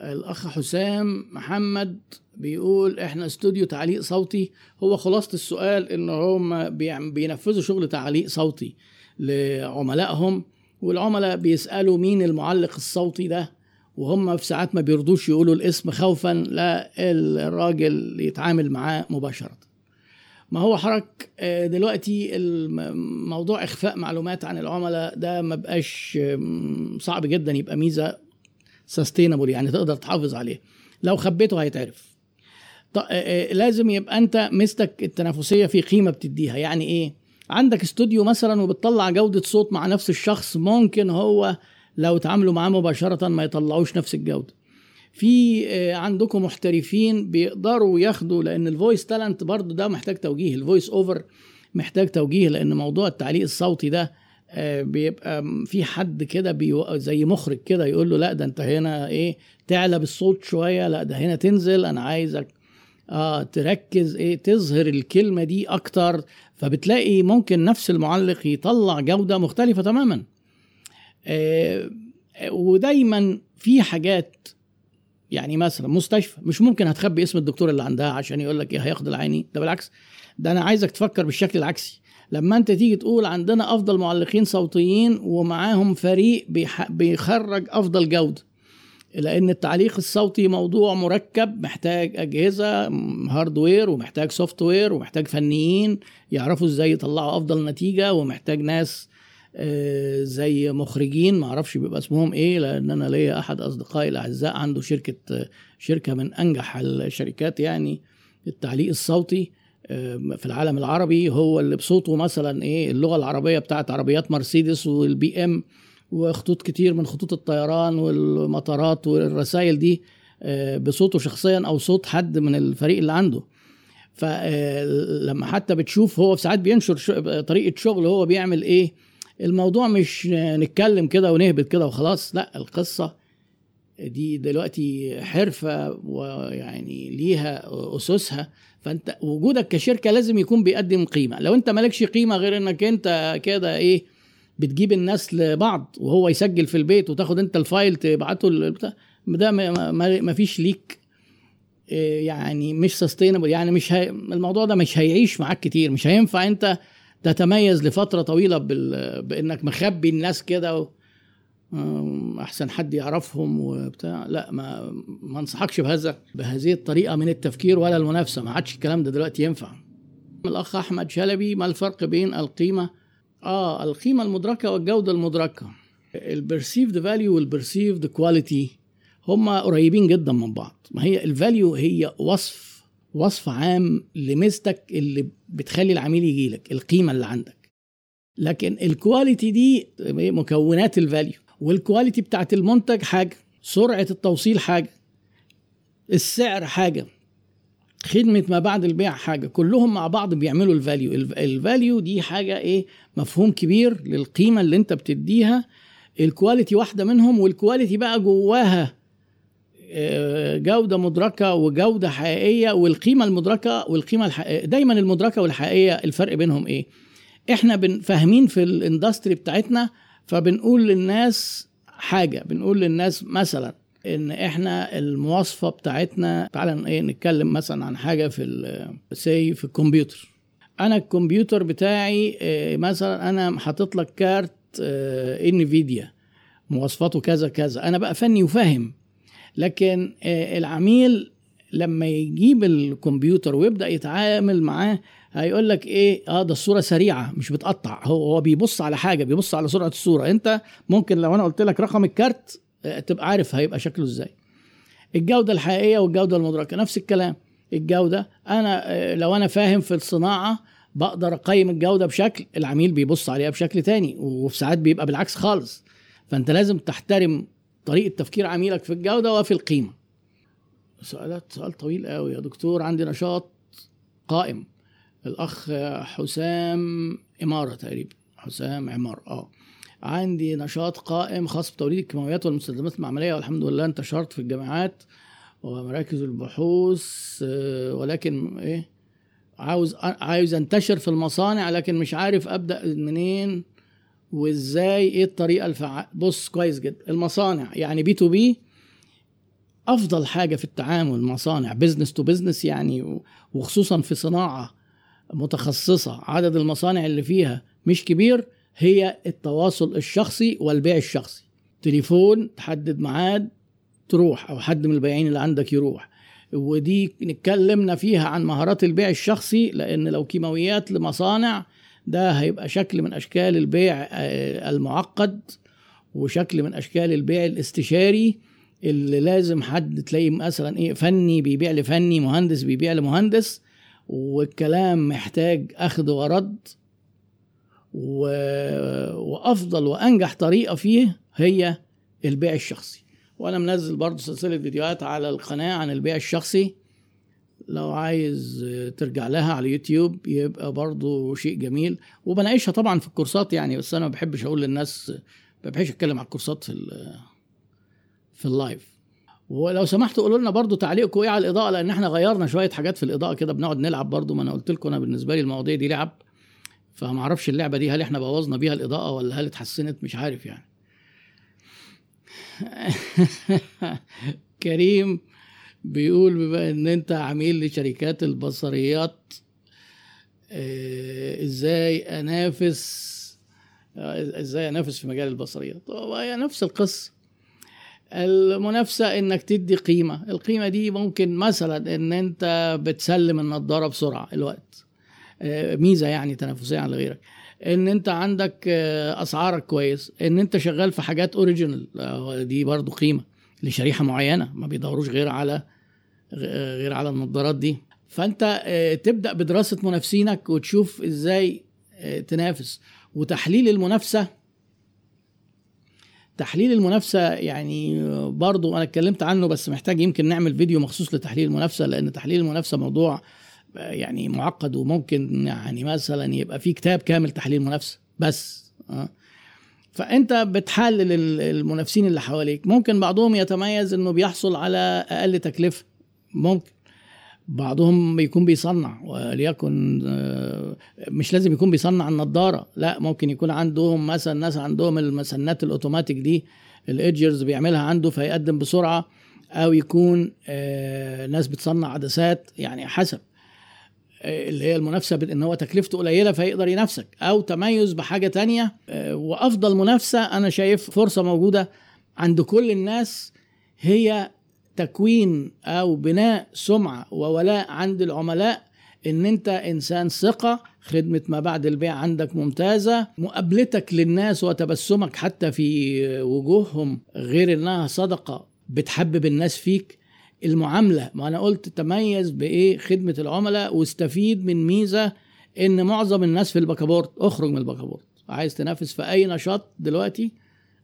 الأخ حسام محمد بيقول إحنا استوديو تعليق صوتي. هو خلاصة السؤال إن هم بينفذوا شغل تعليق صوتي لعملائهم والعملاء بيسألوا مين المعلق الصوتي ده وهم في ساعات ما بيرضوش يقولوا الاسم خوفا لا الراجل يتعامل معاه مباشرة. ما هو حرك آه، دلوقتي موضوع إخفاء معلومات عن العملاء ده ما بقاش صعب جدا يبقى ميزة sustainable يعني تقدر تحافظ عليه. لو خبيته هيتعرف. آه، آه، لازم يبقى أنت ميزتك التنافسية في قيمة بتديها. يعني إيه؟ عندك استوديو مثلا وبتطلع جودة صوت مع نفس الشخص ممكن هو لو تعاملوا معاه مباشرة ما يطلعوش نفس الجودة. في آه، عندكم محترفين بيقدروا ياخدوا لأن ال voice talent برضو ده محتاج توجيه. ال voice over محتاج توجيه لأن موضوع التعليق الصوتي ده بيبقى في حد كده زي مخرج كده يقول له لا ده انت هنا إيه تعلى بالصوت شوية لا ده هنا تنزل أنا عايزك آه تركز إيه تظهر الكلمة دي أكتر. فبتلاقي ممكن نفس المعلق يطلع جودة مختلفة تماما. آه آه، ودايما في حاجات يعني مثلا مستشفى مش ممكن هتخبي اسم الدكتور اللي عندها عشان يقول لك إيه هياخد العيني. ده بالعكس ده أنا عايزك تفكر بالشكل العكسي. لما انت تيجي تقول عندنا أفضل معلقين صوتيين ومعاهم فريق بيخرج أفضل جودة لأن التعليق الصوتي موضوع مركب محتاج أجهزة hardware ومحتاج software ومحتاج فنيين يعرفوا إزاي يطلعوا أفضل نتيجة ومحتاج ناس آه، زي مخرجين ما أعرفش بيبقى اسمهم إيه لأن أنا ليا أحد أصدقائي الأعزاء عنده شركة شركة من أنجح الشركات يعني التعليق الصوتي. في العالم العربي هو اللي بصوته مثلا إيه اللغة العربية بتاعت عربيات مرسيدس والبي إم وخطوط كتير من خطوط الطيران والمطارات والرسائل دي آه، بصوته شخصيا أو صوت حد من الفريق اللي عنده. فلما حتى بتشوف هو في ساعات بينشر طريقة شغل هو بيعمل إيه الموضوع مش نتكلم كده ونهبط كده وخلاص لا القصة دي دلوقتي حرفة ويعني ليها أسسها فانت وجودك كشركة لازم يكون بيقدم قيمة لو انت مالكش قيمة غير انك انت كده إيه بتجيب الناس لبعض وهو يسجل في البيت وتاخد انت ال file تبعته ده ما- فيش ليك إيه يعني مش sustainable يعني مش هي الموضوع ده مش هيعيش معاك كتير مش هينفع انت تتميز لفترة طويلة. بانك مخبي الناس كده. أحسن حد يعرفهم وبتاع. لا ما ما انصحكش بهذا بهذه الطريقة من التفكير ولا المنافسة. ما عادش الكلام ده دلوقتي ينفع. الأخ أحمد شلبي ما الفرق بين القيمة؟ آه القيمة المدركة والجودة المدركة. ال perceived value وال perceived quality هما قريبين جدا من بعض. ما هي ال value هي وصف وصف عام لميزتك اللي بتخلي العميل يجي لك القيمة اللي عندك. لكن ال quality دي مكونات ال value وال quality بتاعت المنتج حاجة سرعة التوصيل حاجة السعر حاجة خدمة ما بعد البيع حاجة كلهم مع بعض بيعملوا ال value ال value دي حاجة إيه؟ مفهوم كبير للقيمة اللي أنت بتديها. ال quality واحدة منهم وال quality بقى جواها آه، جودة مدركة وجودة حقيقية والقيمة المدركة والقيمة الحقيقيه دايما المدركة والحقيقية الفرق بينهم إيه؟ إحنا فاهمين في ال industry بتاعتنا فبنقول للناس حاجة بنقول للناس مثلا إن إحنا المواصفة بتاعتنا تعالى إيه نتكلم مثلا عن حاجة في سي في الكمبيوتر. أنا الكمبيوتر بتاعي آه، مثلا أنا حاطط لك كارت Nvidia مواصفاته كذا كذا. أنا بقى فني وفاهم. لكن آه، العميل لما يجيب الكمبيوتر ويبدأ يتعامل معاه هيقول لك إيه آه ده الصورة سريعة مش بتقطع هو هو بيبص على حاجة بيبص على سرعة الصورة. أنت ممكن لو أنا قلت لك رقم الكارت آه، تبقى عارف هيبقى شكله إزاي. الجودة الحقيقية والجودة المدركة نفس الكلام. الجودة أنا آه، لو أنا فاهم في الصناعة بقدر أقيم الجودة بشكل العميل بيبص عليها بشكل تاني وفي ساعات بيبقى بالعكس خالص. فأنت لازم تحترم طريقة تفكير عميلك في الجودة وفي القيمة. سؤالات سؤال طويل قوي. يا دكتور عندي نشاط قائم. الأخ حسام إمارة تقريبا. حسام عمار آه. عندي نشاط قائم خاص بتوريد الكيماويات والمستلزمات المعملية. والحمد لله انتشرت في الجامعات ومراكز البحوث آه، ولكن إيه؟ عاوز عاوز انتشر في المصانع لكن مش عارف أبدأ منين وإزاي إيه الطريقة الفعال بص كويس جدا. المصانع يعني B to B أفضل حاجة في التعامل مصانع business to business يعني وخصوصا في صناعة متخصصة. عدد المصانع اللي فيها مش كبير هي التواصل الشخصي والبيع الشخصي. تليفون تحدد ميعاد تروح أو حد من البياعين اللي عندك يروح. ودي اتكلمنا فيها عن مهارات البيع الشخصي لأن لو كيماويات لمصانع ده هيبقى شكل من أشكال البيع آه، المعقد وشكل من أشكال البيع الاستشاري. اللي لازم حد تلاقيه مثلا إيه فني بيبيع لفني مهندس بيبيع لمهندس والكلام محتاج أخذ ورد و... وأفضل وأنجح طريقة فيه هي البيع الشخصي. وأنا منزل برضو سلسلة فيديوهات على القناة عن البيع الشخصي. لو عايز ترجع لها على اليوتيوب يبقى برضو شيء جميل. وبناقشها طبعا في الكورسات يعني بس أنا ما بحبش أقول للناس ما بحبش أتكلم على الكورسات في في اللايف ولو سمحتوا قولوا لنا برضو تعليقكم إيه على الإضاءة لأن إحنا غيرنا شوية حاجات في الإضاءة كده بنقعد نلعب برضو ما أنا قلت لكم أنا بالنسبة لي المواضيع دي لعب فما أعرفش اللعبة دي هل إحنا بوظنا بيها الإضاءة ولا هل اتحسنت مش عارف يعني. كريم بيقول بما إن أنت عميل لشركات البصريات آه إزاي أنافس آه إزاي أنافس في مجال البصريات؟ هي نفس القصة. المنافسة إنك تدي قيمة. القيمة دي ممكن مثلا إن أنت بتسلم النضارة بسرعة الوقت. آه ميزة يعني تنافسية عن غيرك. إن أنت عندك أسعارك كويس. إن أنت شغال في حاجات اوريجينال دي برضو قيمة لشريحة معينة. ما بيدوروش غير على غير على النظارات دي. فأنت تبدأ بدراسة منافسينك وتشوف إزاي تنافس. وتحليل المنافسة تحليل المنافسة يعني برضو أنا اتكلمت عنه بس محتاج يمكن نعمل فيديو مخصوص لتحليل المنافسة لأن تحليل المنافسة موضوع يعني معقد وممكن يعني مثلا يبقى في كتاب كامل تحليل منافسة بس أه. فأنت بتحلل المنافسين اللي حواليك ممكن بعضهم يتميز إنه بيحصل على أقل تكلفة ممكن بعضهم بيكون بيصنع وليكن مش لازم يكون بيصنع النضارة لا ممكن يكون عندهم مثلا ناس عندهم المسنات الأوتوماتيك دي الإيدجرز بيعملها عنده فيقدم بسرعة أو يكون ناس بتصنع عدسات يعني حسب اللي هي المنافسة بان هو تكلفته قليلة فيقدر ينافسك أو تميز بحاجة تانية وأفضل منافسة أنا شايف فرصة موجودة عند كل الناس هي تكوين أو بناء سمعة وولاء عند العملاء إن أنت إنسان ثقة خدمة ما بعد البيع عندك ممتازة مقابلتك للناس وتبسمك حتى في وجوههم غير إنها صدقة بتحبب الناس فيك. المعاملة ما أنا قلت تميز بإيه؟ خدمة العملاء واستفيد من ميزة إن معظم الناس في الباكابورت اخرج من الباكابورت. عايز تنافس في أي نشاط دلوقتي؟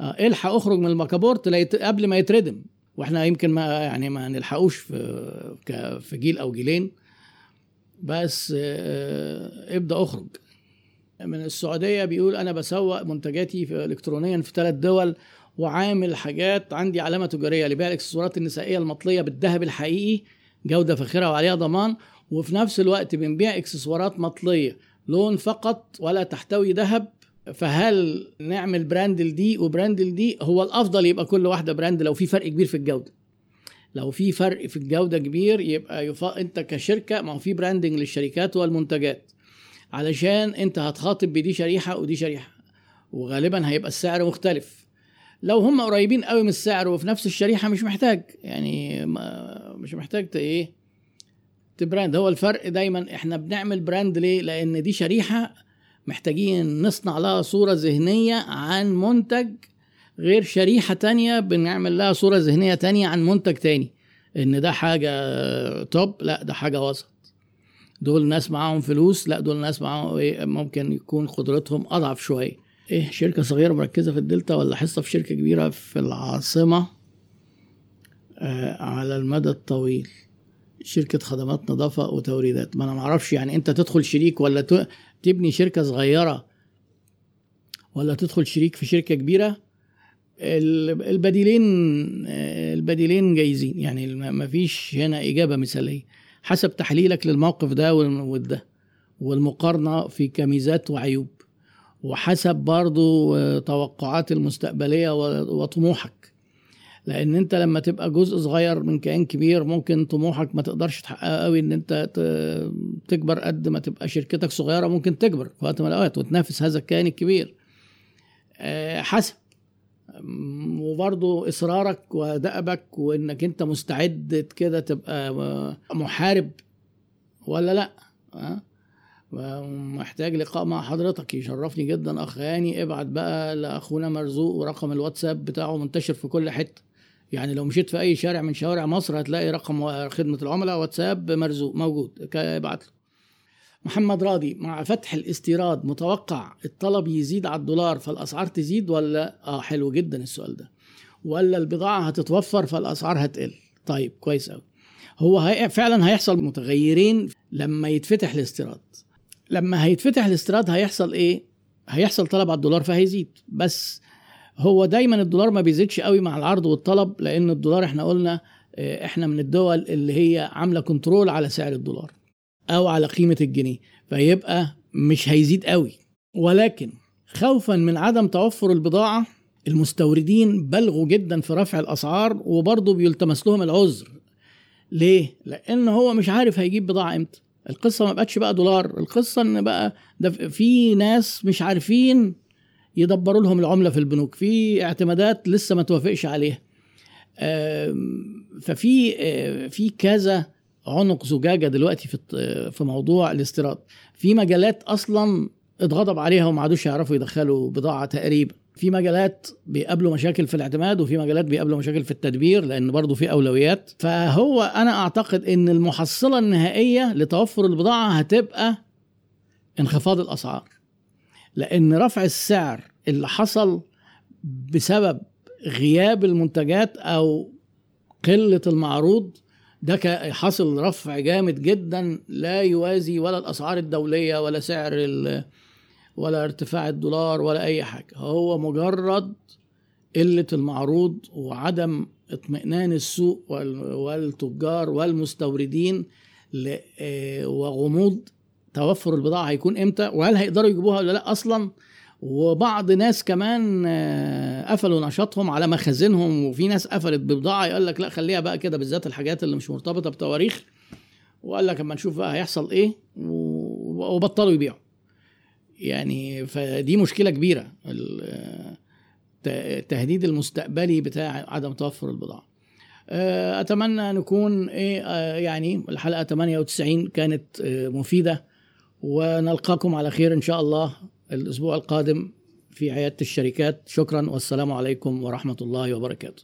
آه إلحق اخرج من الباكابورت قبل ما يتردم. وإحنا يمكن ما يعني ما نلحقوش في في جيل أو جيلين. بس آه ابدأ اخرج. من السعودية بيقول أنا بسوق منتجاتي في الكترونيا في ثلاث دول وعامل حاجات عندي علامة تجارية لبيع الإكسسوارات النسائية المطلية بالذهب الحقيقي جودة فاخرة وعليها ضمان وفي نفس الوقت بنبيع إكسسوارات مطلية لون فقط ولا تحتوي ذهب. فهل نعمل brand لدي و brand لدي هو الأفضل يبقى كل واحدة brand لو في فرق كبير في الجودة. لو في فرق في الجودة كبير يبقى يفا... أنت كشركة ما هو في branding للشركات والمنتجات. علشان أنت هتخاطب بدي شريحة ودي شريحة. وغالبا هيبقى السعر مختلف. لو هم قريبين قوي من السعر وفي نفس الشريحة مش محتاج. يعني مش محتاج إيه؟ ت brand. هو الفرق دايما إحنا بنعمل brand ليه؟ لأن دي شريحة محتاجين نصنع لها صورة ذهنية عن منتج غير شريحة تانية بنعمل لها صورة ذهنية تانية عن منتج تاني. إن ده حاجة top لا ده حاجة وسط. دول ناس معاهم فلوس لا دول ناس معاهم إيه ممكن يكون قدرتهم أضعف شوية. إيه شركة صغيرة مركزة في الدلتا ولا حصة في شركة كبيرة في العاصمة؟ آه على المدى الطويل. شركة خدمات نظافة وتوريدات. ما أنا ما أعرفش يعني أنت تدخل شريك ولا تبني شركة صغيرة ولا تدخل شريك في شركة كبيرة البديلين البديلين جايزين. يعني ما فيش هنا إجابة مثالية. حسب تحليلك للموقف ده وده والمقارنة في كميزات وعيوب. وحسب برضو توقعات المستقبلية وطموحك. لأن انت لما تبقى جزء صغير من كيان كبير ممكن طموحك ما تقدرش تحققه قوي ان انت تكبر قد ما تبقى شركتك صغيرة ممكن تكبر في وقت من الأوقات وتنافس هذا الكيان الكبير. آه، حسب. أم، وبرضو إصرارك ودأبك وإنك انت مستعد كده تبقى آه، محارب ولا لأ؟ أه؟ محتاج لقاء مع حضرتك يشرفني جدا. أخ هاني ابعت بقى لأخونا مرزوق ورقم الواتساب بتاعه منتشر في كل حتة. يعني لو مشيت في أي شارع من شوارع مصر هتلاقي رقم خدمة العملاء واتساب مرزوق موجود ابعت له. محمد راضي مع فتح الاستيراد متوقع الطلب يزيد على الدولار فالأسعار تزيد ولا؟ آه حلو جدا السؤال ده. ولا البضاعة هتتوفر فالأسعار هتقل؟ طيب كويس قوي هو هي فعلا هيحصل متغيرين لما يتفتح الاستيراد. لما هيتفتح الاستيراد هيحصل إيه؟ هيحصل طلب على الدولار فهيزيد. بس هو دايما الدولار ما بيزيدش قوي مع العرض والطلب لأن الدولار إحنا قلنا آه، إحنا من الدول اللي هي عاملة كنترول على سعر الدولار أو على قيمة الجنيه فيبقى مش هيزيد قوي. ولكن خوفا من عدم توفر البضاعة المستوردين بلغوا جدا في رفع الأسعار وبرضه بيلتمس لهم العذر. ليه؟ لأن هو مش عارف هيجيب بضاعة إمتى. القصة ما بقتش بقى دولار القصة إن بقى ده في ناس مش عارفين يدبروا لهم العملة في البنوك. في اعتمادات لسه ما توافقش عليها. ففي آه، في كذا عنق زجاجة دلوقتي في في موضوع الاستيراد. في مجالات أصلا اتغضب عليها وما عادوش يعرفوا يدخلوا بضاعة تقريبا. في مجالات بيقابلوا مشاكل في الاعتماد وفي مجالات بيقابلوا مشاكل في التدبير لأن برضه في أولويات. فهو أنا أعتقد إن المحصلة النهائية لتوفر البضاعة هتبقى انخفاض الأسعار. لأن رفع السعر اللي حصل بسبب غياب المنتجات أو قلة المعروض ده حصل رفع جامد جدا لا يوازي ولا الأسعار الدولية ولا سعر ولا ارتفاع الدولار ولا أي حاجة. هو مجرد قلة المعروض وعدم اطمئنان السوق وال- والتجار والمستوردين آه، وغموض توفر البضاعة هيكون إمتى وهل هيقدروا يجيبوها ولا لأ؟ أصلا وبعض ناس كمان آه، قفلوا نشاطهم على مخازنهم وفي ناس قفلت ببضاعة يقول لك لأ خليها بقى كده بالذات الحاجات اللي مش مرتبطة بتواريخ. وقال لك أما نشوف بقى هيحصل إيه وبطلوا يبيعوا. يعني فدي مشكلة كبيرة التهديد المستقبلي بتاع عدم توفر البضاعة. آه، أتمنى نكون إيه آه، يعني الحلقة 98 كانت مفيدة. ونلقاكم على خير إن شاء الله الأسبوع القادم في عيادة الشركات. شكرا والسلام عليكم ورحمة الله وبركاته.